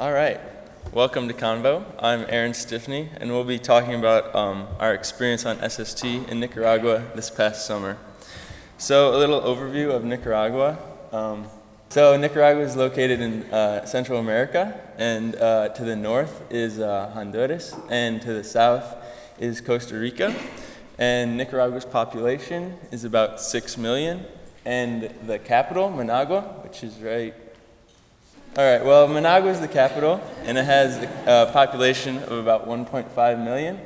All right. Welcome to Convo. I'm Aaron Stiffney, and we'll be talking about um, our experience on SST in Nicaragua this past summer. So, a little overview of Nicaragua. Um, so, Nicaragua is located in uh, Central America, and uh, to the north is uh, Honduras, and to the south is Costa Rica. And Nicaragua's population is about 6 million, and the capital, Managua, which is right all right, well, Managua is the capital, and it has a population of about 1.5 million.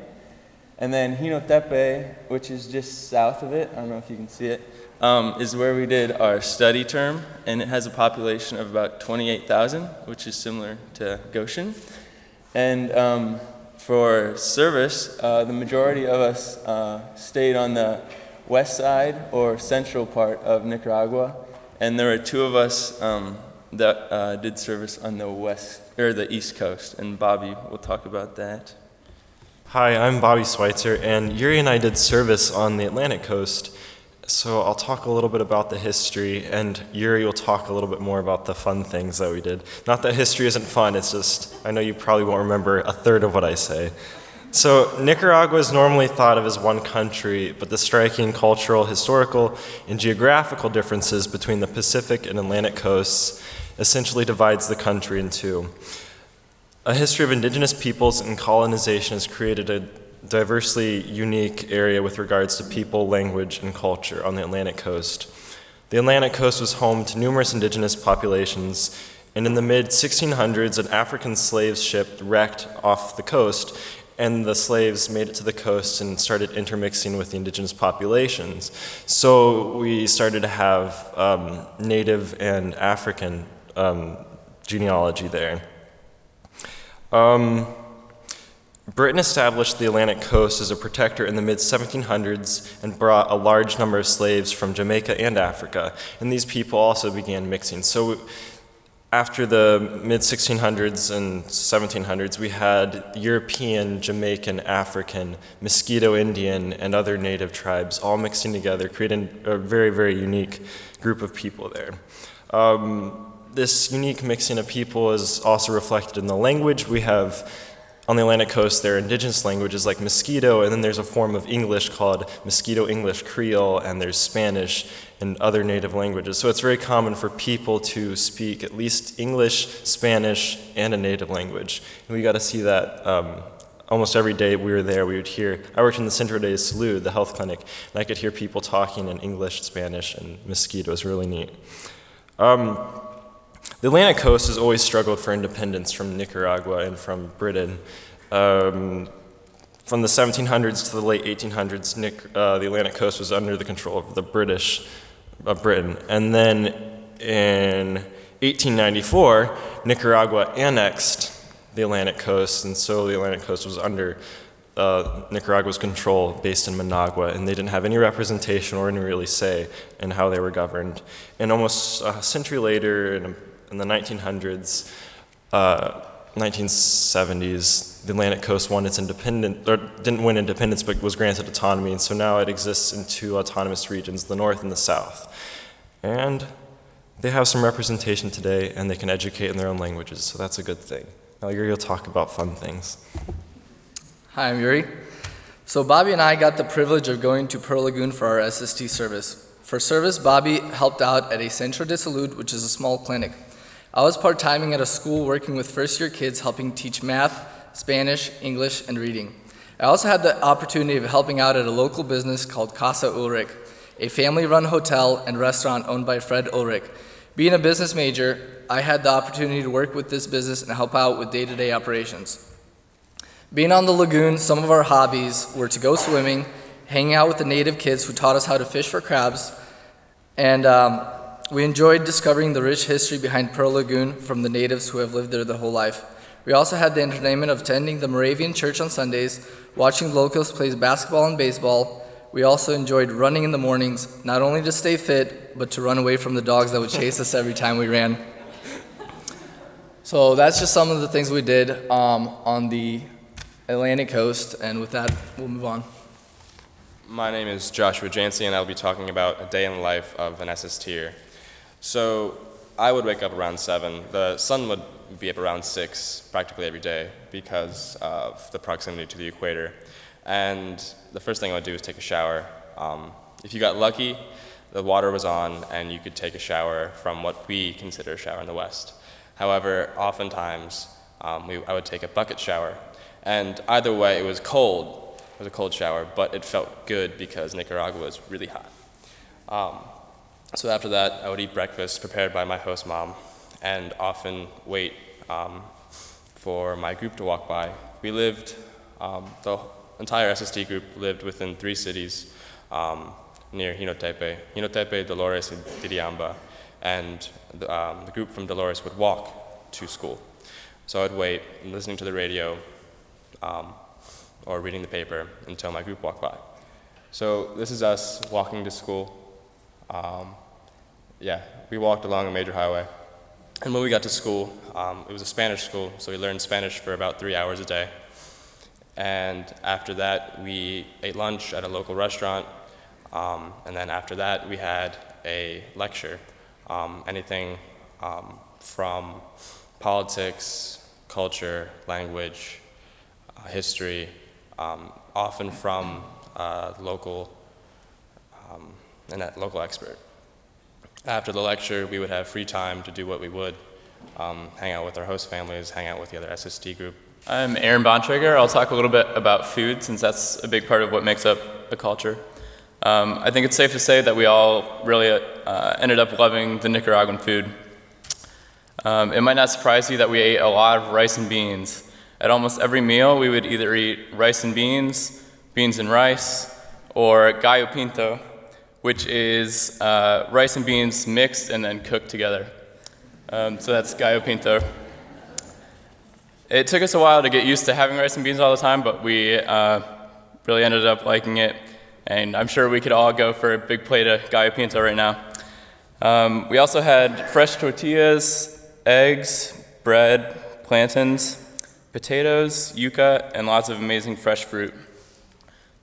And then Jinotepe, which is just south of it, I don't know if you can see it, um, is where we did our study term, and it has a population of about 28,000, which is similar to Goshen. And um, for service, uh, the majority of us uh, stayed on the west side or central part of Nicaragua, and there were two of us. Um, that uh, did service on the west or the east coast, and Bobby will talk about that. Hi, I'm Bobby Schweitzer, and Yuri and I did service on the Atlantic coast. So I'll talk a little bit about the history, and Yuri will talk a little bit more about the fun things that we did. Not that history isn't fun, it's just I know you probably won't remember a third of what I say. So, Nicaragua is normally thought of as one country, but the striking cultural, historical, and geographical differences between the Pacific and Atlantic coasts essentially divides the country in two. A history of indigenous peoples and colonization has created a diversely unique area with regards to people, language, and culture on the Atlantic coast. The Atlantic coast was home to numerous indigenous populations, and in the mid 1600s, an African slave ship wrecked off the coast and the slaves made it to the coast and started intermixing with the indigenous populations. So we started to have um, native and African um, genealogy there. Um, Britain established the Atlantic coast as a protector in the mid 1700s and brought a large number of slaves from Jamaica and Africa, and these people also began mixing. So after the mid 1600s and 1700s, we had European, Jamaican, African, Mosquito Indian, and other native tribes all mixing together, creating a very, very unique group of people there. Um, this unique mixing of people is also reflected in the language. We have on the Atlantic coast, there are indigenous languages like Mosquito, and then there's a form of English called Mosquito English Creole, and there's Spanish and other native languages. So it's very common for people to speak at least English, Spanish, and a native language. And we got to see that um, almost every day we were there. We would hear, I worked in the Centro de Salud, the health clinic, and I could hear people talking in English, Spanish, and Mosquito. It was really neat. Um, the Atlantic coast has always struggled for independence from Nicaragua and from Britain. Um, from the 1700s to the late 1800s, Nick, uh, the Atlantic coast was under the control of the British, of Britain. And then in 1894, Nicaragua annexed the Atlantic coast, and so the Atlantic coast was under uh, Nicaragua's control based in Managua, and they didn't have any representation or any really say in how they were governed. And almost a century later, in in the 1900s, uh, 1970s, the Atlantic coast won its independence, or didn't win independence, but was granted autonomy, and so now it exists in two autonomous regions, the north and the south. And they have some representation today, and they can educate in their own languages, so that's a good thing. Now, Yuri will talk about fun things. Hi, I'm Yuri. So, Bobby and I got the privilege of going to Pearl Lagoon for our SST service. For service, Bobby helped out at a Centro de Salud, which is a small clinic. I was part timing at a school working with first year kids, helping teach math, Spanish, English, and reading. I also had the opportunity of helping out at a local business called Casa Ulrich, a family run hotel and restaurant owned by Fred Ulrich. Being a business major, I had the opportunity to work with this business and help out with day to day operations. Being on the lagoon, some of our hobbies were to go swimming, hang out with the native kids who taught us how to fish for crabs, and um, we enjoyed discovering the rich history behind Pearl Lagoon from the natives who have lived there their whole life. We also had the entertainment of attending the Moravian church on Sundays, watching locals play basketball and baseball. We also enjoyed running in the mornings, not only to stay fit, but to run away from the dogs that would chase us every time we ran. So that's just some of the things we did um, on the Atlantic coast, and with that, we'll move on. My name is Joshua Jancy, and I'll be talking about a day in the life of an SSTer. So, I would wake up around 7. The sun would be up around 6 practically every day because of the proximity to the equator. And the first thing I would do is take a shower. Um, if you got lucky, the water was on and you could take a shower from what we consider a shower in the West. However, oftentimes um, we, I would take a bucket shower. And either way, it was cold. It was a cold shower, but it felt good because Nicaragua was really hot. Um, so after that, I would eat breakfast prepared by my host mom and often wait um, for my group to walk by. We lived, um, the entire SST group lived within three cities um, near Jinotepe, Jinotepe, Dolores, and Diriamba. And the, um, the group from Dolores would walk to school. So I'd wait, listening to the radio um, or reading the paper until my group walked by. So this is us walking to school. Um, yeah, we walked along a major highway. And when we got to school, um, it was a Spanish school, so we learned Spanish for about three hours a day. And after that, we ate lunch at a local restaurant. Um, and then after that, we had a lecture. Um, anything um, from politics, culture, language, uh, history, um, often from uh, local, and that local expert. After the lecture, we would have free time to do what we would, um, hang out with our host families, hang out with the other SST group. I'm Aaron Bontrager. I'll talk a little bit about food since that's a big part of what makes up the culture. Um, I think it's safe to say that we all really uh, ended up loving the Nicaraguan food. Um, it might not surprise you that we ate a lot of rice and beans. At almost every meal, we would either eat rice and beans, beans and rice, or gallo pinto, which is uh, rice and beans mixed and then cooked together. Um, so that's gallo pinto. It took us a while to get used to having rice and beans all the time, but we uh, really ended up liking it. And I'm sure we could all go for a big plate of gallo pinto right now. Um, we also had fresh tortillas, eggs, bread, plantains, potatoes, yuca, and lots of amazing fresh fruit.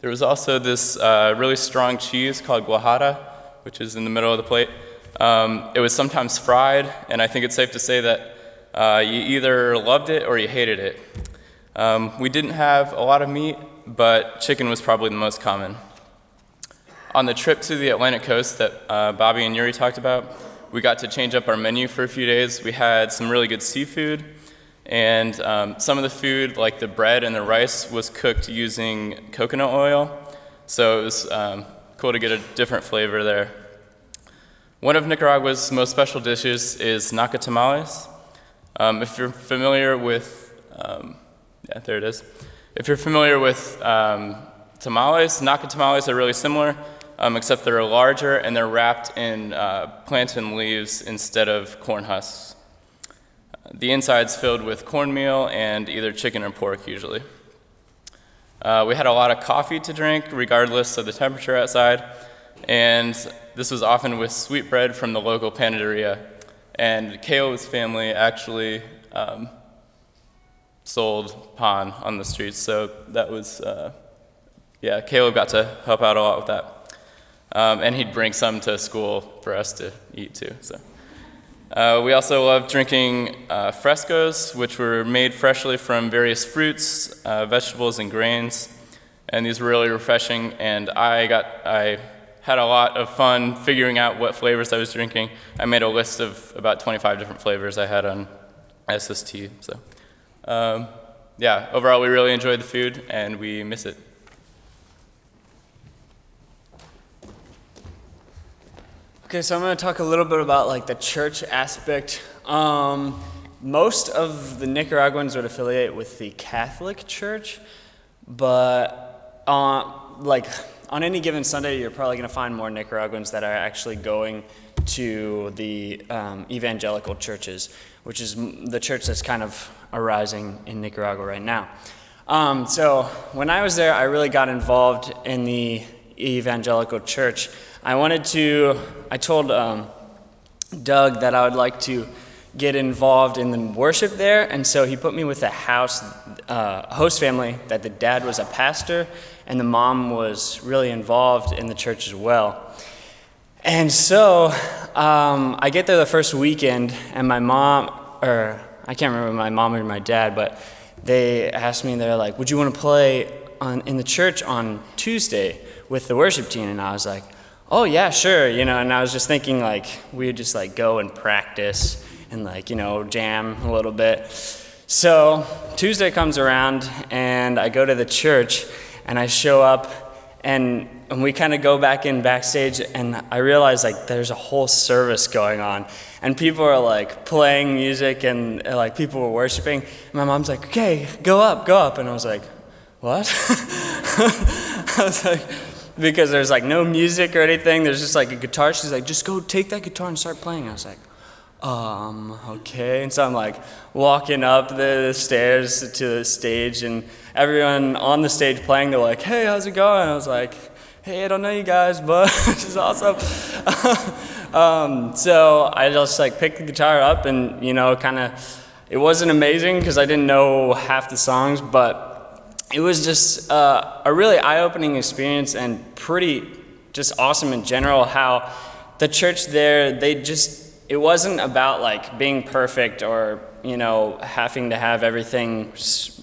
There was also this uh, really strong cheese called cuajada, which is in the middle of the plate. Um, it was sometimes fried, and I think it's safe to say that uh, you either loved it or you hated it. Um, we didn't have a lot of meat, but chicken was probably the most common. On the trip to the Atlantic coast that uh, Bobby and Yuri talked about, we got to change up our menu for a few days. We had some really good seafood, and um, some of the food, like the bread and the rice, was cooked using coconut oil. So it was um, cool to get a different flavor there. One of Nicaragua's most special dishes is naca tamales. Um, if you're familiar with, um, yeah, there it is. If you're familiar with um, tamales, naca tamales are really similar, um, except they're larger and they're wrapped in uh, plantain leaves instead of corn husks. The inside's filled with cornmeal and either chicken or pork, usually. Uh, we had a lot of coffee to drink, regardless of the temperature outside, and this was often with sweetbread from the local panaderia. And Caleb's family actually um, sold pan on the streets, so that was, uh, yeah, Caleb got to help out a lot with that. Um, and he'd bring some to school for us to eat too. So. Uh, we also love drinking uh, frescos, which were made freshly from various fruits, uh, vegetables, and grains. And these were really refreshing, and I got, I had a lot of fun figuring out what flavors I was drinking. I made a list of about 25 different flavors I had on SST. So, um, yeah, overall, we really enjoyed the food and we miss it. Okay, so I'm going to talk a little bit about like the church aspect. Um, most of the Nicaraguans would affiliate with the Catholic Church, but uh, like on any given Sunday, you're probably going to find more Nicaraguans that are actually going to the um, evangelical churches, which is the church that's kind of arising in Nicaragua right now. Um, so when I was there, I really got involved in the evangelical church. I wanted to, I told um, Doug that I would like to get involved in the worship there, and so he put me with a house uh, host family that the dad was a pastor and the mom was really involved in the church as well. And so um, I get there the first weekend, and my mom, or I can't remember my mom or my dad, but they asked me, they're like, Would you want to play on, in the church on Tuesday with the worship team? And I was like, Oh, yeah, sure. You know, and I was just thinking, like, we would just like go and practice and, like, you know, jam a little bit. So Tuesday comes around, and I go to the church, and I show up, and and we kind of go back in backstage and i realize like there's a whole service going on and people are like playing music and like people were worshiping and my mom's like okay go up go up and i was like what i was like because there's like no music or anything there's just like a guitar she's like just go take that guitar and start playing i was like um, okay. And so I'm like walking up the stairs to the stage, and everyone on the stage playing, they're like, hey, how's it going? I was like, hey, I don't know you guys, but is awesome. um, so I just like picked the guitar up and, you know, kind of, it wasn't amazing because I didn't know half the songs, but it was just uh, a really eye opening experience and pretty just awesome in general how the church there, they just, it wasn't about like being perfect or, you know, having to have everything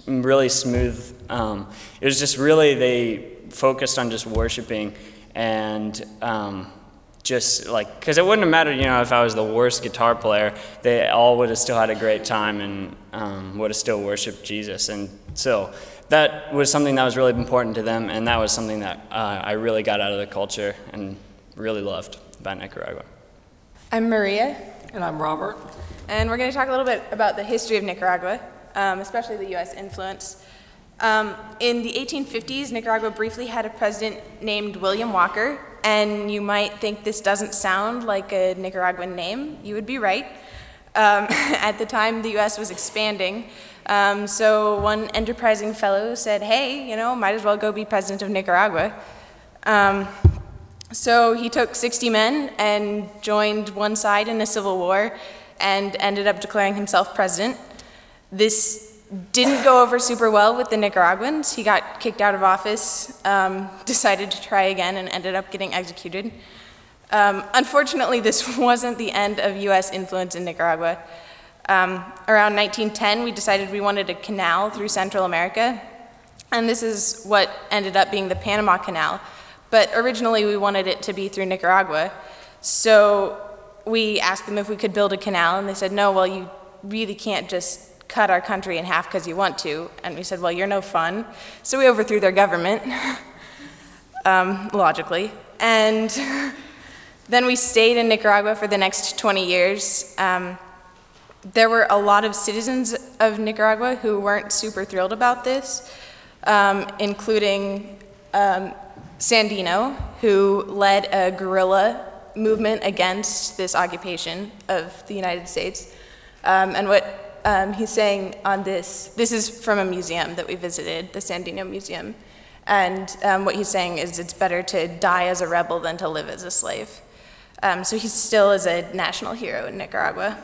really smooth. Um, it was just really, they, focused on just worshiping and um, just like because it wouldn't have mattered you know if i was the worst guitar player they all would have still had a great time and um, would have still worshiped jesus and so that was something that was really important to them and that was something that uh, i really got out of the culture and really loved about nicaragua. I'm maria. And i'm robert. And we're going to talk a little bit about the history of nicaragua um, especially the us influence. Um, in the 1850s, Nicaragua briefly had a president named William Walker, and you might think this doesn't sound like a Nicaraguan name. You would be right. Um, at the time, the US was expanding, um, so one enterprising fellow said, hey, you know, might as well go be president of Nicaragua. Um, so he took 60 men and joined one side in a civil war and ended up declaring himself president. This didn't go over super well with the Nicaraguans. He got kicked out of office, um, decided to try again, and ended up getting executed. Um, unfortunately, this wasn't the end of US influence in Nicaragua. Um, around 1910, we decided we wanted a canal through Central America, and this is what ended up being the Panama Canal. But originally, we wanted it to be through Nicaragua. So we asked them if we could build a canal, and they said, no, well, you really can't just cut our country in half because you want to. And we said, well, you're no fun. So we overthrew their government, um, logically. And then we stayed in Nicaragua for the next 20 years. Um, there were a lot of citizens of Nicaragua who weren't super thrilled about this, um, including um, Sandino, who led a guerrilla movement against this occupation of the United States. Um, and what um, he's saying on this, this is from a museum that we visited, the Sandino Museum. And um, what he's saying is it's better to die as a rebel than to live as a slave. Um, so he still is a national hero in Nicaragua.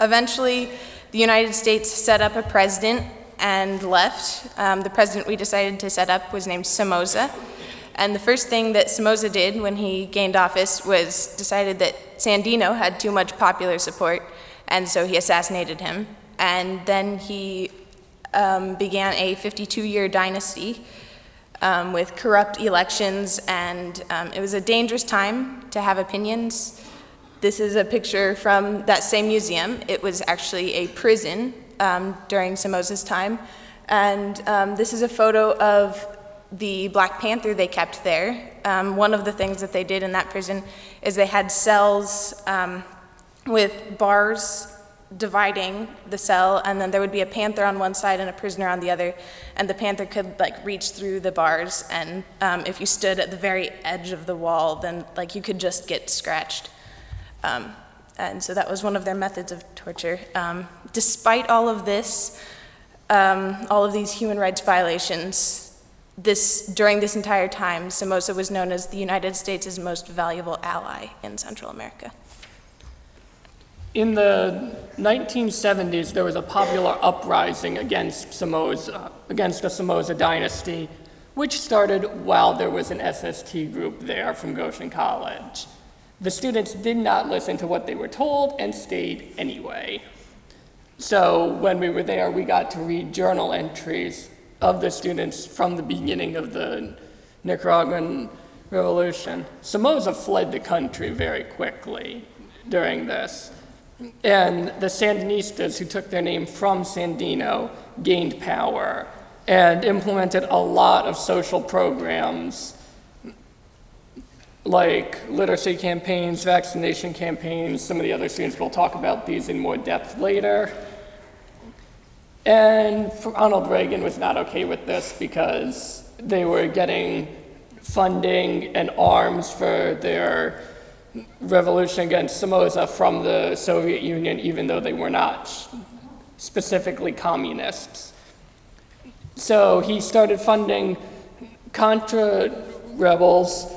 Eventually, the United States set up a president and left. Um, the president we decided to set up was named Somoza. And the first thing that Somoza did when he gained office was decided that Sandino had too much popular support and so he assassinated him. And then he um, began a 52 year dynasty um, with corrupt elections, and um, it was a dangerous time to have opinions. This is a picture from that same museum. It was actually a prison um, during Somoza's time. And um, this is a photo of the Black Panther they kept there. Um, one of the things that they did in that prison is they had cells with bars dividing the cell, and then there would be a panther on one side and a prisoner on the other, and the panther could like reach through the bars, and um, if you stood at the very edge of the wall, then like you could just get scratched. Um, and so that was one of their methods of torture. Um, despite all of this, um, all of these human rights violations, this during this entire time, Somoza was known as the United States' most valuable ally in Central America. In the 1970s, there was a popular uprising against Somoza, against the Somoza dynasty. which started while there was an SST group there from Goshen College. The students did not listen to what they were told and stayed anyway. So when we were there, we got to read journal entries of the students from the beginning of the Nicaraguan Revolution. Somoza fled the country very quickly during this. And the Sandinistas, who took their name from Sandino, gained power and implemented a lot of social programs like literacy campaigns, vaccination campaigns. Some of the other students will talk about these in more depth later. And Ronald Reagan was not okay with this because they were getting funding and arms for their revolution against Somoza from the Soviet Union, even though they were not specifically communists. So he started funding Contra rebels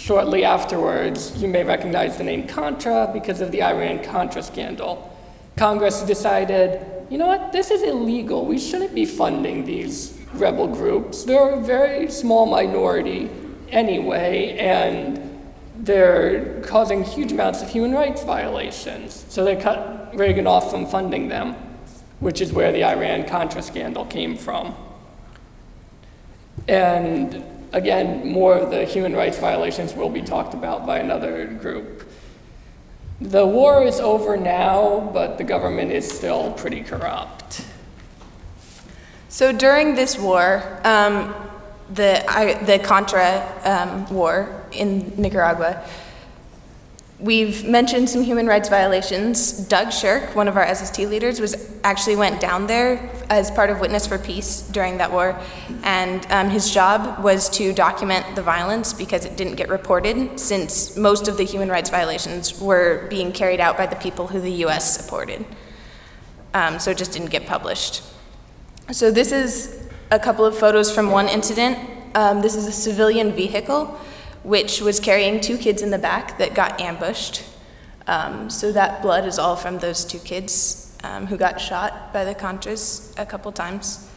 shortly afterwards. You may recognize the name Contra because of the Iran Contra scandal. Congress decided, you know what, this is illegal. We shouldn't be funding these rebel groups. They're a very small minority anyway, and they're causing huge amounts of human rights violations. So they cut Reagan off from funding them, which is where the Iran Contra scandal came from. And again, more of the human rights violations will be talked about by another group. The war is over now, but the government is still pretty corrupt. So during this war, um, the, I, the Contra um, war in Nicaragua, we've mentioned some human rights violations. Doug Shirk, one of our SST leaders, was actually went down there as part of Witness for Peace during that war, and um, his job was to document the violence because it didn't get reported, since most of the human rights violations were being carried out by the people who the U.S. supported. Um, so it just didn't get published. So this is a couple of photos from one incident. Um, this is a civilian vehicle, which was carrying two kids in the back that got ambushed. Um, so that blood is all from those two kids um, who got shot by the Contras a couple times.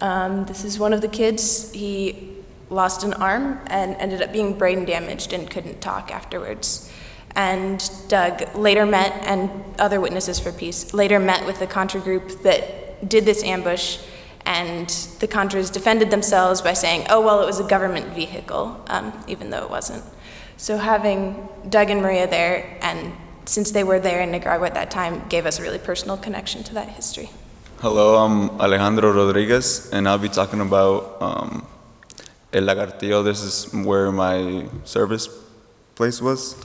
Um, this is one of the kids. He lost an arm and ended up being brain damaged and couldn't talk afterwards. And Doug later met, and other witnesses for peace, later met with the Contra group that did this ambush and the Contras defended themselves by saying, oh, well, it was a government vehicle, um, even though it wasn't. So having Doug and Maria there, and since they were there in Nicaragua at that time, gave us a really personal connection to that history. Hello, I'm Alejandro Rodriguez, and I'll be talking about um, El Lagartillo. This is where my service place was.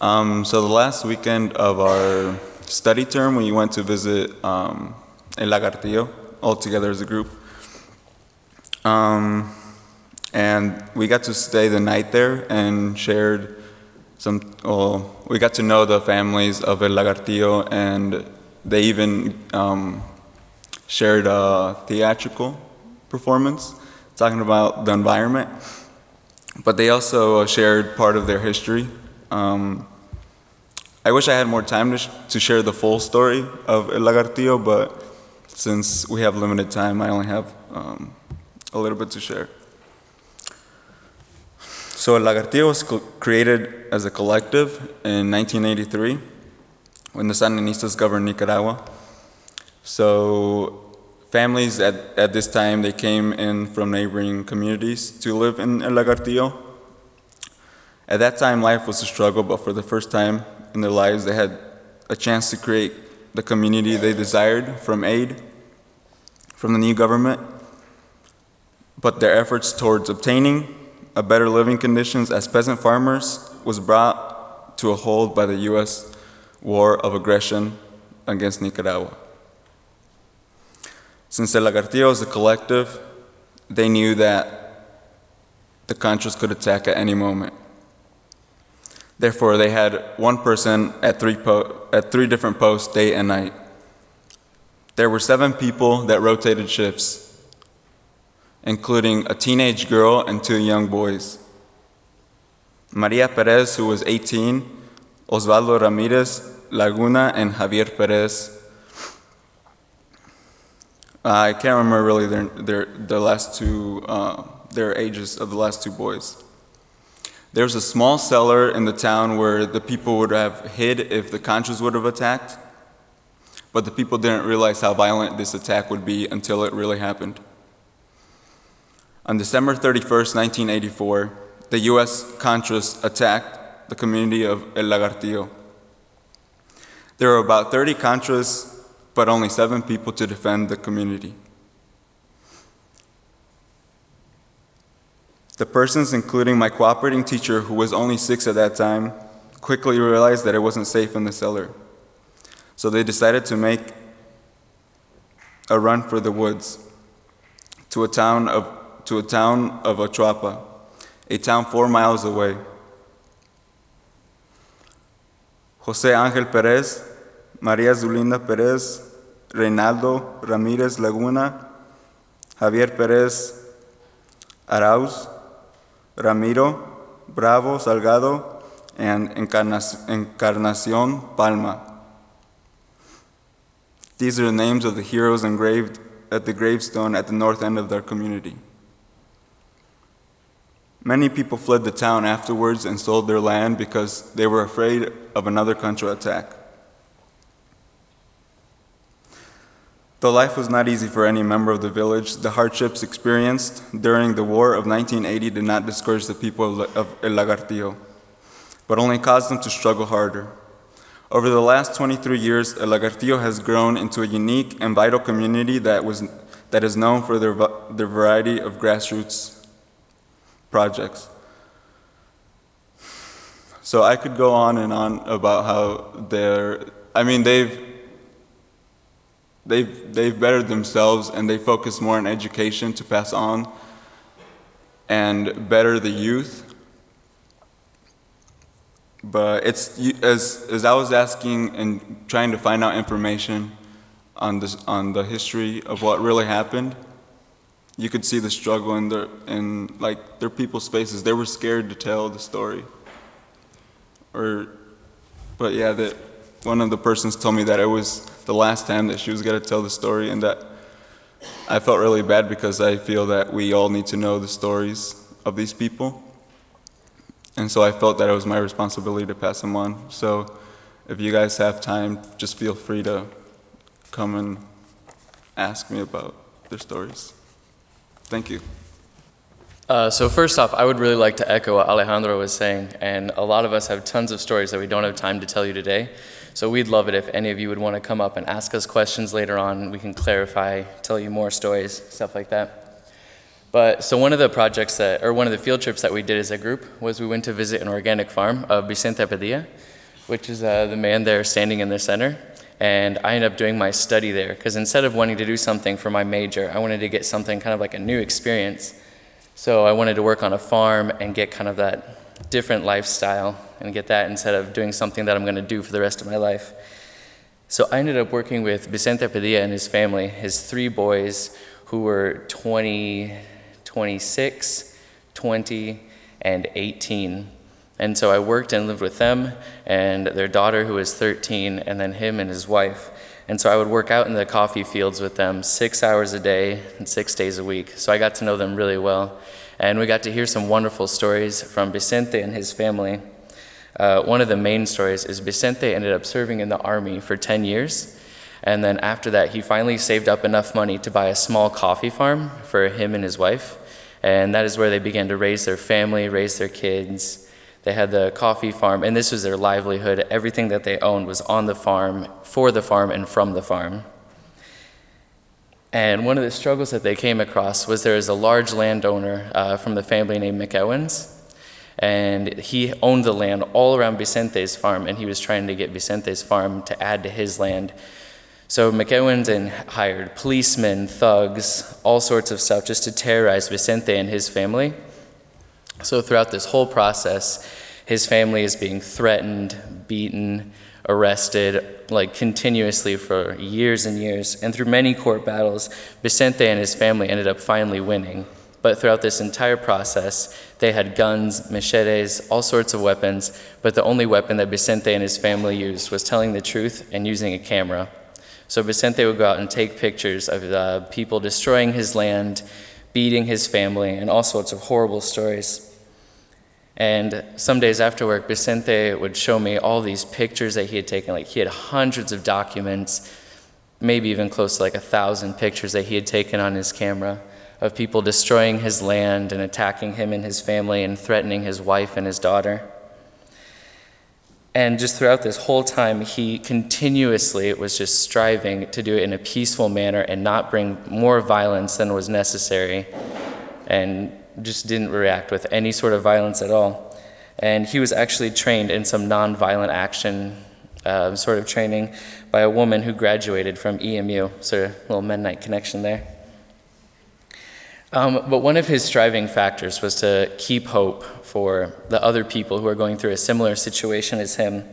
Um, so the last weekend of our study term, we went to visit um, El Lagartillo, all together as a group. Um, and we got to stay the night there and shared some, well, we got to know the families of El Lagartillo and they even um, shared a theatrical performance talking about the environment. But they also shared part of their history. Um, I wish I had more time to, sh- to share the full story of El Lagartillo, but since we have limited time, I only have um, a little bit to share. So El Lagartillo was created as a collective in 1983 when the Sandinistas governed Nicaragua. So families at, at this time, they came in from neighboring communities to live in El Lagartillo. At that time, life was a struggle, but for the first time in their lives, they had a chance to create the community they desired from aid from the new government, but their efforts towards obtaining a better living conditions as peasant farmers was brought to a halt by the U.S. war of aggression against Nicaragua. Since El Lagartillo is a collective, they knew that the Contras could attack at any moment. Therefore, they had one person at three, po- at three different posts, day and night. There were seven people that rotated shifts, including a teenage girl and two young boys. Maria Perez, who was 18, Osvaldo Ramirez, Laguna, and Javier Perez. I can't remember really their, their, the last two, uh, their ages of the last two boys. There was a small cellar in the town where the people would have hid if the Contras would have attacked, but the people didn't realize how violent this attack would be until it really happened. On December 31st, 1984, the U.S. Contras attacked the community of El Lagartillo. There were about 30 Contras, but only seven people to defend the community. The persons, including my cooperating teacher, who was only six at that time, quickly realized that it wasn't safe in the cellar. So they decided to make a run for the woods to a town of, to a town of Achuapa, a town four miles away. Jose Angel Perez, Maria Zulinda Perez, Reynaldo Ramirez Laguna, Javier Perez Arauz, Ramiro Bravo Salgado, and Encarnacion Palma. These are the names of the heroes engraved at the gravestone at the north end of their community. Many people fled the town afterwards and sold their land because they were afraid of another Contra attack. Though life was not easy for any member of the village, the hardships experienced during the War of 1980 did not discourage the people of El Lagartillo, but only caused them to struggle harder. Over the last 23 years, El Lagartillo has grown into a unique and vital community that, was, that is known for their, their variety of grassroots projects. So I could go on and on about how they're, I mean, they've, they've, they've bettered themselves and they focus more on education to pass on and better the youth. But it's, as, as I was asking and trying to find out information on, this, on the history of what really happened, you could see the struggle in their, in like their people's faces. They were scared to tell the story. Or, but yeah, that one of the persons told me that it was the last time that she was gonna tell the story, and that I felt really bad because I feel that we all need to know the stories of these people. And so I felt that it was my responsibility to pass them on. So if you guys have time, just feel free to come and ask me about their stories. Thank you. Uh, so first off, I would really like to echo what Alejandro was saying, and a lot of us have tons of stories that we don't have time to tell you today. So we'd love it if any of you would want to come up and ask us questions later on. We can clarify, tell you more stories, stuff like that. But so one of the projects that, or one of the field trips that we did as a group was we went to visit an organic farm of Vicente Padilla, which is uh, the man there standing in the center. And I ended up doing my study there because instead of wanting to do something for my major, I wanted to get something kind of like a new experience. So I wanted to work on a farm and get kind of that different lifestyle and get that instead of doing something that I'm going to do for the rest of my life. So I ended up working with Vicente Padilla and his family, his three boys who were 20, 26, 20, and 18. And so I worked and lived with them and their daughter who was 13 and then him and his wife. And so I would work out in the coffee fields with them six hours a day and six days a week. So I got to know them really well. And we got to hear some wonderful stories from Vicente and his family. Uh, one of the main stories is Vicente ended up serving in the army for 10 years. And then after that, he finally saved up enough money to buy a small coffee farm for him and his wife. And that is where they began to raise their family, raise their kids. They had the coffee farm, and this was their livelihood. Everything that they owned was on the farm, for the farm, and from the farm. And one of the struggles that they came across was there was a large landowner uh, from the family named McEwans, and he owned the land all around Vicente's farm, and he was trying to get Vicente's farm to add to his land. So McEwans and hired policemen, thugs, all sorts of stuff just to terrorize Vicente and his family. So throughout this whole process, his family is being threatened, beaten, arrested, like continuously for years and years. And through many court battles, Vicente and his family ended up finally winning. But throughout this entire process, they had guns, machetes, all sorts of weapons, but the only weapon that Vicente and his family used was telling the truth and using a camera. So Vicente would go out and take pictures of uh, people destroying his land, beating his family, and all sorts of horrible stories. And some days after work, Vicente would show me all these pictures that he had taken. Like he had hundreds of documents, maybe even close to like a thousand pictures that he had taken on his camera of people destroying his land and attacking him and his family and threatening his wife and his daughter. And just throughout this whole time, he continuously was just striving to do it in a peaceful manner and not bring more violence than was necessary, and just didn't react with any sort of violence at all. And he was actually trained in some nonviolent action uh, sort of training by a woman who graduated from EMU, so a little Mennonite connection there. Um, but one of his striving factors was to keep hope for the other people who are going through a similar situation as him.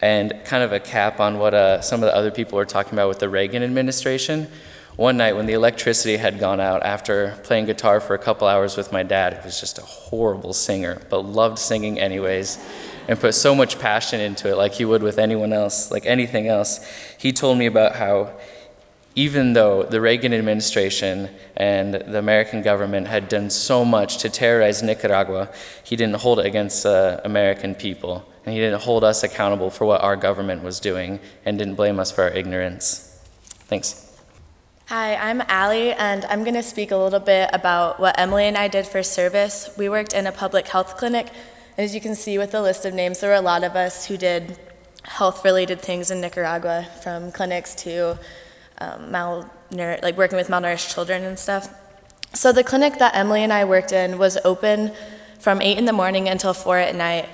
And kind of a cap on what uh, some of the other people were talking about with the Reagan administration. One night when the electricity had gone out after playing guitar for a couple hours with my dad, who was just a horrible singer, but loved singing anyways, and put so much passion into it like he would with anyone else, like anything else. He told me about how even though the Reagan administration and the American government had done so much to terrorize Nicaragua, he didn't hold it against the American people. And he didn't hold us accountable for what our government was doing and didn't blame us for our ignorance. Thanks. Hi, I'm Allie, and I'm going to speak a little bit about what Emily and I did for service. We worked in a public health clinic. and As you can see with the list of names, there were a lot of us who did health related things in Nicaragua, from clinics to um, malnour- like working with malnourished children and stuff. So the clinic that Emily and I worked in was open from 8 in the morning until 4 at night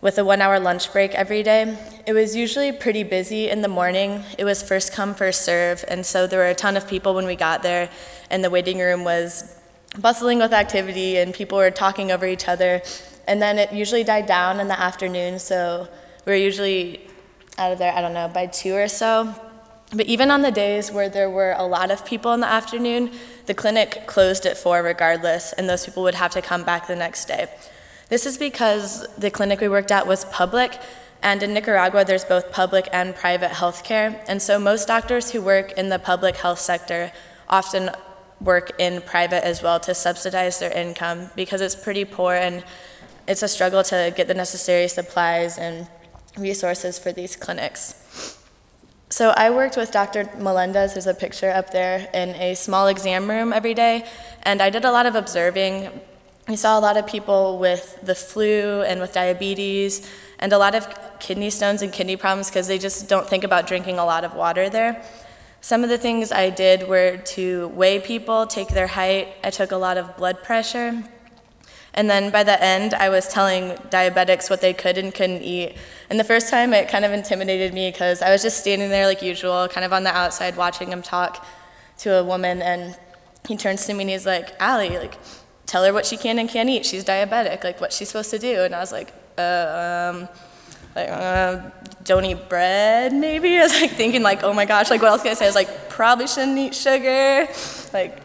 with a one hour lunch break every day. It was usually pretty busy in the morning. It was first come, first serve, and so there were a ton of people when we got there, and the waiting room was bustling with activity, and people were talking over each other. And then it usually died down in the afternoon, so we were usually out of there, I don't know, by two or so. But even on the days where there were a lot of people in the afternoon, the clinic closed at four regardless, and those people would have to come back the next day. This is because the clinic we worked at was public, and in Nicaragua, there's both public and private health care. And so most doctors who work in the public health sector often work in private as well to subsidize their income because it's pretty poor and it's a struggle to get the necessary supplies and resources for these clinics. So I worked with Dr. Melendez, there's a picture up there, in a small exam room every day, and I did a lot of observing. We saw a lot of people with the flu and with diabetes, and a lot of kidney stones and kidney problems because they just don't think about drinking a lot of water there. Some of the things I did were to weigh people, take their height. I took a lot of blood pressure. And then by the end, I was telling diabetics what they could and couldn't eat. And the first time, it kind of intimidated me because I was just standing there like usual, kind of on the outside watching him talk to a woman. And he turns to me and he's like, Allie, like, tell her what she can and can't eat. She's diabetic. Like, what's she supposed to do? And I was like, uh, um, like, uh, don't eat bread, maybe. I was like thinking, like, oh my gosh, like, what else can I say? I was like, probably shouldn't eat sugar. Like,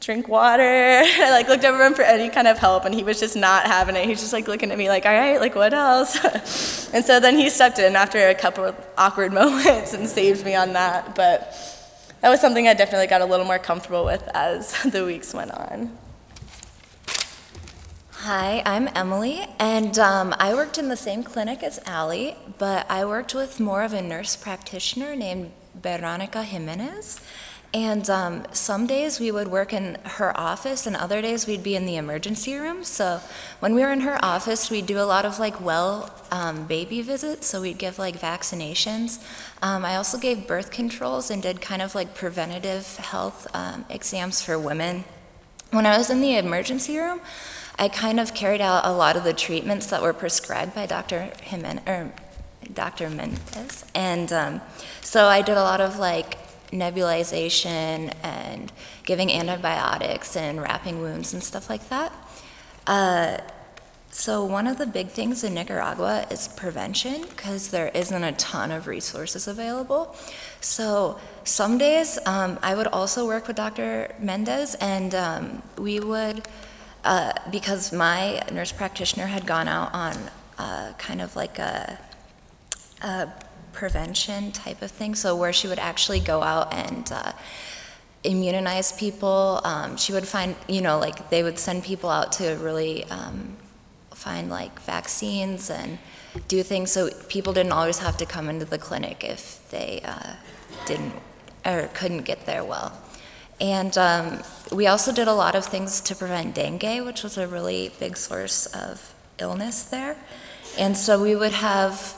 drink water. I like looked over him for any kind of help, and he was just not having it. He's just like looking at me like, all right, like what else? and so then he stepped in after a couple of awkward moments and saved me on that. But that was something I definitely got a little more comfortable with as the weeks went on. Hi, I'm Emily, and um, I worked in the same clinic as Allie, but I worked with more of a nurse practitioner named Veronica Jimenez. And um, some days we would work in her office, and other days we'd be in the emergency room. So when we were in her office, we'd do a lot of like well um, baby visits. So we'd give like vaccinations. Um, I also gave birth controls and did kind of like preventative health um, exams for women. When I was in the emergency room, I kind of carried out a lot of the treatments that were prescribed by Dr. Jimenez, or Dr. Mendez. And um, so I did a lot of like nebulization and giving antibiotics and wrapping wounds and stuff like that. Uh, so, one of the big things in Nicaragua is prevention because there isn't a ton of resources available. So, some days um, I would also work with Dr. Mendez, and um, we would, uh, because my nurse practitioner had gone out on uh, kind of like a, a prevention type of thing. So where she would actually go out and uh, immunize people. Um, she would find, you know, like they would send people out to really um, find like vaccines and do things so people didn't always have to come into the clinic if they uh, didn't or couldn't get there well. And um, we also did a lot of things to prevent dengue, which was a really big source of illness there. And so we would have,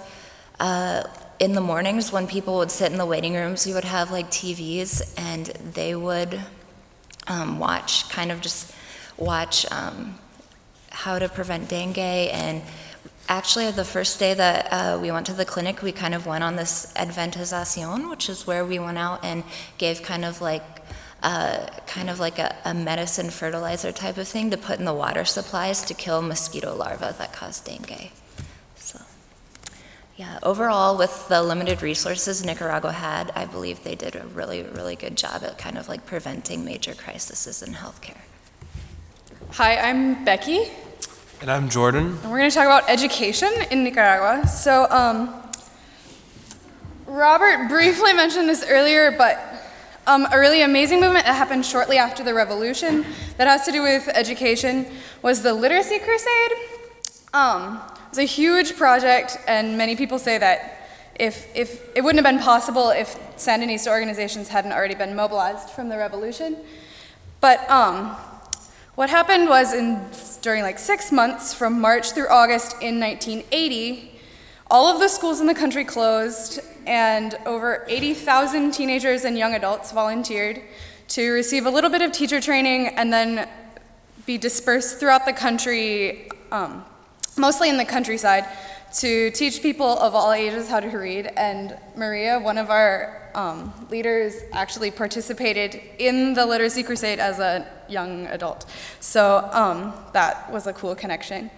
uh, in the mornings when people would sit in the waiting rooms, we would have like TVs and they would um, watch, kind of just watch um, how to prevent dengue. And actually, the first day that uh, we went to the clinic, we kind of went on this abatizacion, which is where we went out and gave kind of like uh, kind of like a, a, medicine fertilizer type of thing to put in the water supplies to kill mosquito larvae that cause dengue. So, yeah, overall, with the limited resources Nicaragua had, I believe they did a really, really good job at kind of like preventing major crises in healthcare. Hi, I'm Becky. And I'm Jordan. And we're going to talk about education in Nicaragua. So, um, Robert briefly mentioned this earlier, but um, a really amazing movement that happened shortly after the revolution that has to do with education was the Literacy Crusade. Um, it was a huge project, and many people say that if, if it wouldn't have been possible if Sandinista organizations hadn't already been mobilized from the revolution. But um, what happened was in, during like six months from March through August in 1980, all of the schools in the country closed, and over 80,000 teenagers and young adults volunteered to receive a little bit of teacher training and then be dispersed throughout the country, um, mostly in the countryside, to teach people of all ages how to read. And Maria, one of our um, leaders, actually participated in the Literacy Crusade as a young adult. So um, that was a cool connection.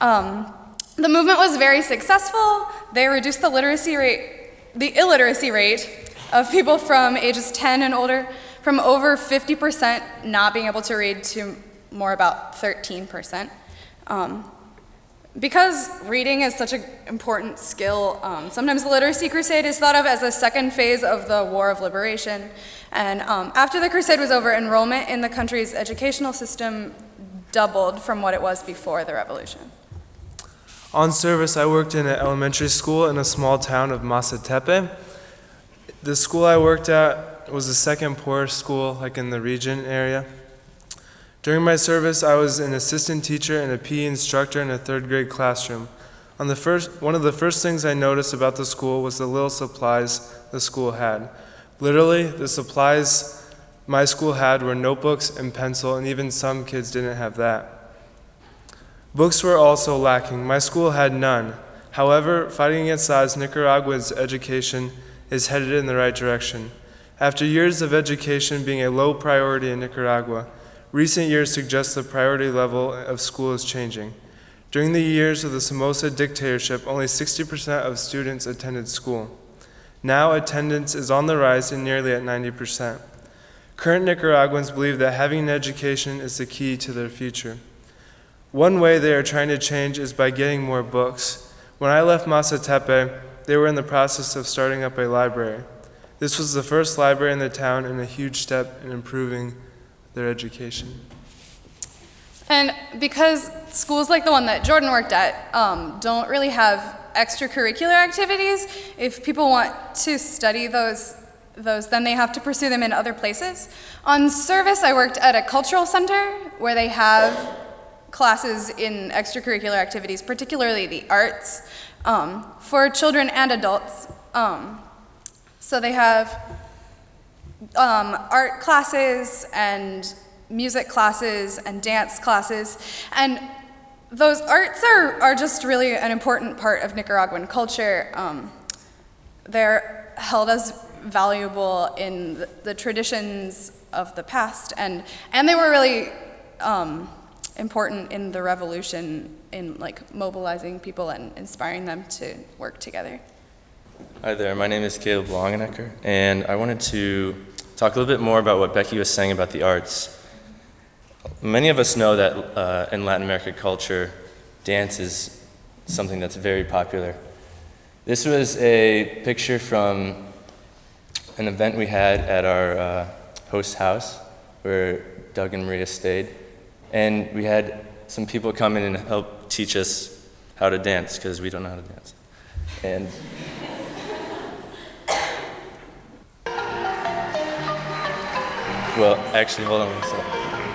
Um, the movement was very successful. They reduced the literacy rate the illiteracy rate of people from ages 10 and older from over 50% not being able to read to more about 13%. Um, because reading is such an important skill, um, sometimes the Literacy Crusade is thought of as a second phase of the War of Liberation. And um, after the crusade was over, enrollment in the country's educational system doubled from what it was before the revolution. On service, I worked in an elementary school in a small town of Masatepe. The school I worked at was the second poorest school, like in the region area. During my service, I was an assistant teacher and a PE instructor in a third grade classroom. On the first, one of the first things I noticed about the school was the little supplies the school had. Literally, the supplies my school had were notebooks and pencil, and even some kids didn't have that. Books were also lacking. My school had none. However, fighting against odds, Nicaragua's education is headed in the right direction. After years of education being a low priority in Nicaragua, recent years suggest the priority level of school is changing. During the years of the Somoza dictatorship, only 60% of students attended school. Now, attendance is on the rise and nearly at 90%. Current Nicaraguans believe that having an education is the key to their future. One way they are trying to change is by getting more books. When I left Masatepe, they were in the process of starting up a library. This was the first library in the town and a huge step in improving their education. And because schools like the one that Jordan worked at um, don't really have extracurricular activities, if people want to study those, those, then they have to pursue them in other places. On service, I worked at a cultural center where they have classes in extracurricular activities, particularly the arts, um, for children and adults. Um, so they have um, art classes and music classes and dance classes. And those arts are, are just really an important part of Nicaraguan culture. Um, they're held as valuable in the, the, traditions of the past, and, and they were really um, important in the revolution in like mobilizing people and inspiring them to work together. Hi there, my name is Caleb Longenecker, and I wanted to talk a little bit more about what Becky was saying about the arts. Many of us know that uh, in Latin American culture, dance is something that's very popular. This was a picture from an event we had at our uh, host house where Doug and Maria stayed. And we had some people come in and help teach us how to dance because we don't know how to dance. And well, actually, hold on one second.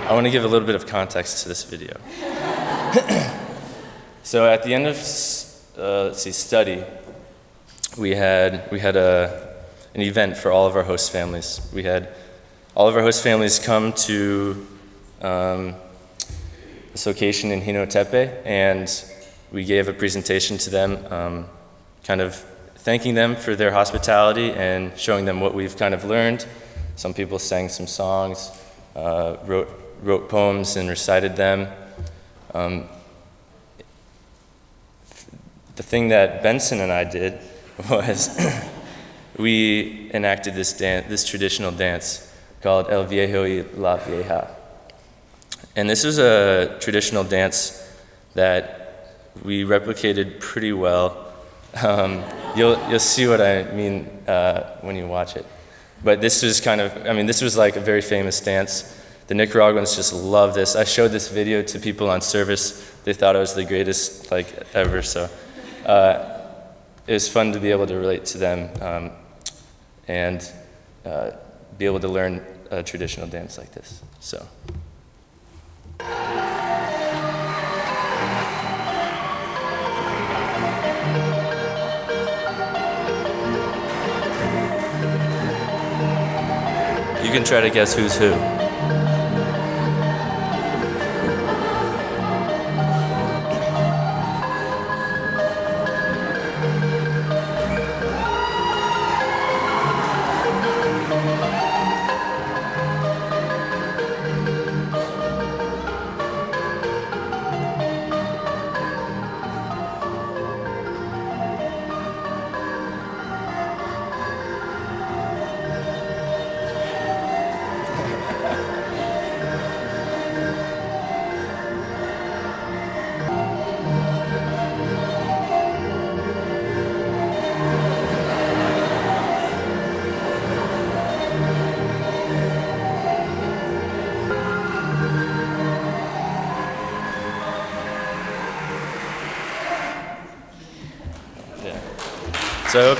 I want to give a little bit of context to this video. so at the end of uh, let's see, study, we had we had a an event for all of our host families. We had all of our host families come to um, this location in Jinotepe, and we gave a presentation to them, um, kind of thanking them for their hospitality and showing them what we've kind of learned. Some people sang some songs, uh, wrote, wrote poems and recited them. Um, the thing that Benson and I did was we enacted this, dance, this traditional dance called El Viejo y la Vieja. And this is a traditional dance that we replicated pretty well. Um, you'll, you'll see what I mean uh, when you watch it. But this was kind of, I mean, this was like a very famous dance. The Nicaraguans just love this. I showed this video to people on service. They thought it was the greatest, like, ever. So uh, it was fun to be able to relate to them um, and uh, be able to learn a traditional dance like this. So. You can try to guess who's who.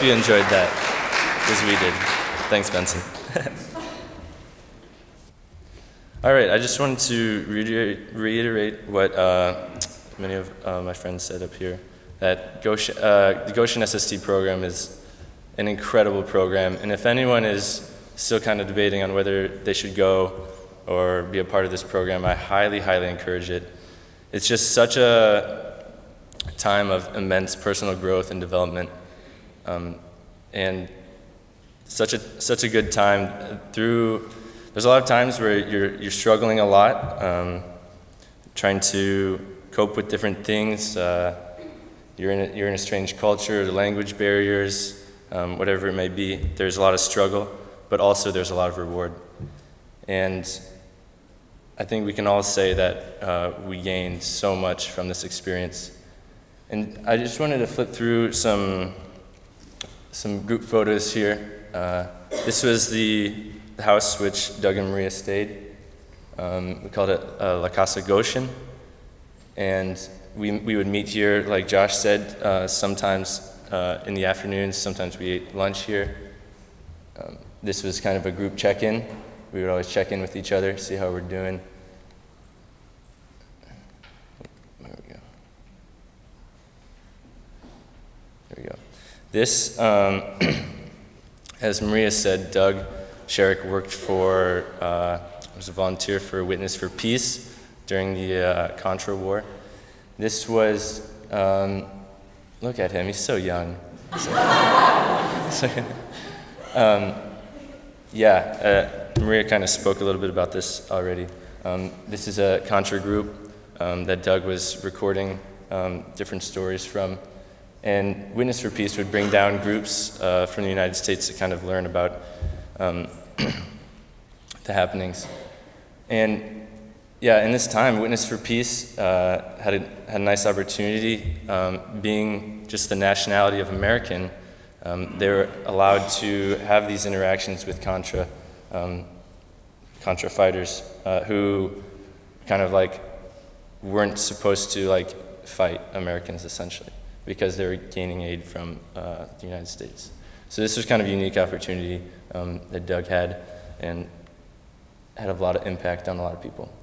You enjoyed that, as we did. Thanks, Benson. All right, I just wanted to reiterate, reiterate what uh, many of uh, my friends said up here that uh, the Goshen SST program is an incredible program, and if anyone is still kind of debating on whether they should go or be a part of this program, I highly, highly encourage it. It's just such a time of immense personal growth and development, um, and such a such a good time through. There's a lot of times where you're you're struggling a lot, um, trying to cope with different things. Uh, you're in a, you're in a strange culture, language barriers, um, whatever it may be. There's a lot of struggle, but also there's a lot of reward, and I think we can all say that uh, we gained so much from this experience. And I just wanted to flip through some some group photos here. Uh, this was the, the house which Doug and Maria stayed. Um, we called it uh, La Casa Goshen. And we, we would meet here, like Josh said, uh, sometimes uh, in the afternoons, sometimes we ate lunch here. Um, this was kind of a group check in. We would always check in with each other, see how we're doing. There we go. There we go. This, um, as Maria said, Doug Sherrick worked for, uh, was a volunteer for Witness for Peace during the uh, Contra War. This was, um, look at him, he's so young. Um, yeah, uh, Maria kind of spoke a little bit about this already. Um, this is a Contra group um, that Doug was recording um, different stories from. And Witness for Peace would bring down groups uh, from the United States to kind of learn about um, the happenings. And yeah, in this time, Witness for Peace uh, had, a, had a nice opportunity. Um, being just the nationality of American, um, they were allowed to have these interactions with Contra, um, Contra fighters uh, who kind of like weren't supposed to like fight Americans essentially because they were gaining aid from uh, the United States. So this was kind of a unique opportunity um, that Doug had and had a lot of impact on a lot of people.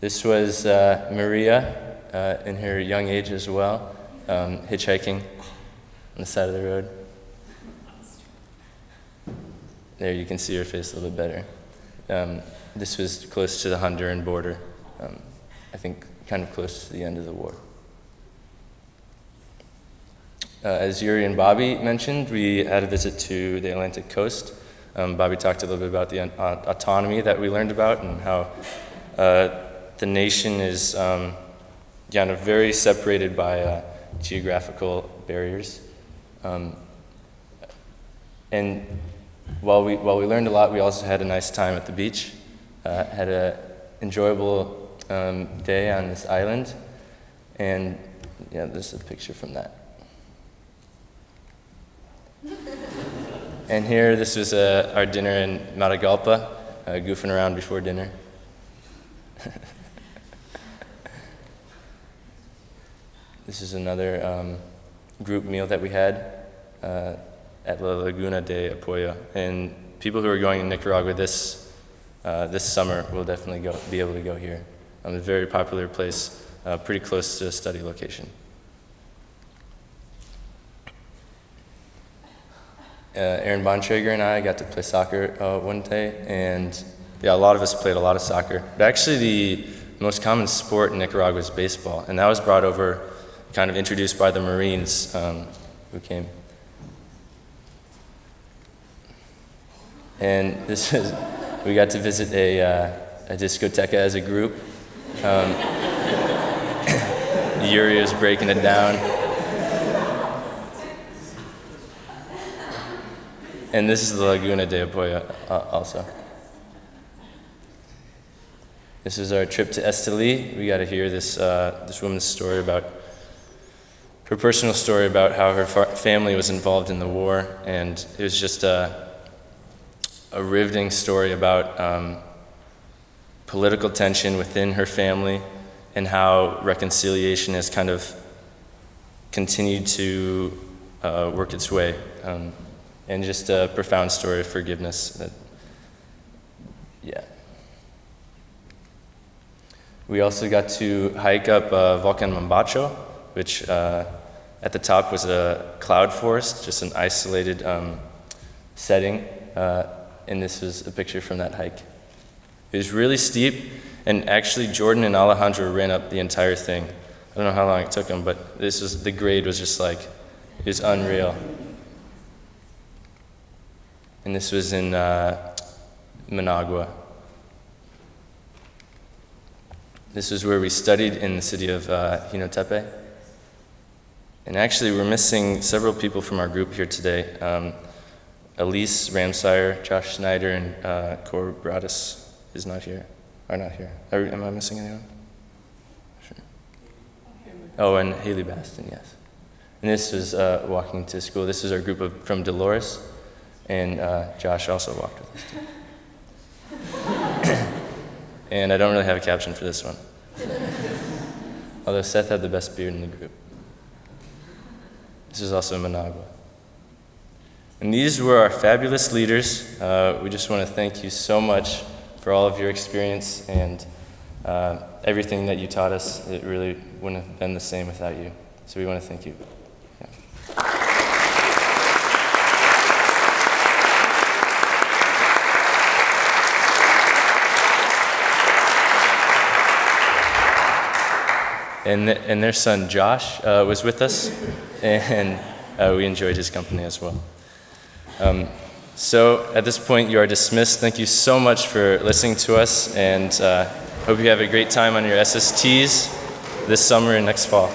This was uh, Maria uh, in her young age as well, um, hitchhiking on the side of the road. There you can see her face a little bit better. Um, this was close to the Honduran border, um, I think kind of close to the end of the war. Uh, as Yuri and Bobby mentioned, we had a visit to the Atlantic coast. Um, Bobby talked a little bit about the uh, autonomy that we learned about and how uh, the nation is um, kind of very separated by uh, geographical barriers. Um, and while we, while we learned a lot, we also had a nice time at the beach. Uh, had an enjoyable um, day on this island. And yeah, this is a picture from that. And here, this was uh, our dinner in Matagalpa, uh, goofing around before dinner. this is another um, group meal that we had uh, at La Laguna de Apoyo. And people who are going to Nicaragua this, uh, this summer will definitely go, be able to go here. Um, a very popular place, uh, pretty close to a study location. Uh, Aaron Bontrager and I got to play soccer uh, one day, and yeah, a lot of us played a lot of soccer. But actually, the most common sport in Nicaragua is baseball, and that was brought over, kind of introduced by the Marines um, who came. And this is, we got to visit a, uh, a discoteca as a group. Um, Yuri was breaking it down. And this is the Laguna de Apoyo uh, also. This is our trip to Esteli. We got to hear this, uh, this woman's story about her personal story about how her fa- family was involved in the war. And it was just a, a riveting story about um, political tension within her family and how reconciliation has kind of continued to uh, work its way. Um, and just a profound story of forgiveness. That, yeah. We also got to hike up uh, Volcan Mombacho, which uh, at the top was a cloud forest, just an isolated um, setting. Uh, and this was a picture from that hike. It was really steep, and actually Jordan and Alejandro ran up the entire thing. I don't know how long it took them, but this was the grade was just like it was unreal and this was in uh, Managua. This was where we studied in the city of uh, Jinotepe. And actually, we're missing several people from our group here today. Um, Elise Ramsire, Josh Schneider, and uh, Cor Bratis is not here. Are not here. Are, am I missing anyone? Sure. Oh, and Haley Baston, yes. And this was uh, walking to school. This is our group of, from Dolores and uh, Josh also walked with us too. and I don't really have a caption for this one. Although Seth had the best beard in the group. This is also Managua. And these were our fabulous leaders. Uh, we just want to thank you so much for all of your experience and uh, everything that you taught us. It really wouldn't have been the same without you. So we want to thank you. And, th- and their son Josh uh, was with us, and uh, we enjoyed his company as well. Um, so at this point, you are dismissed. Thank you so much for listening to us, and uh, hope you have a great time on your SSTs this summer and next fall.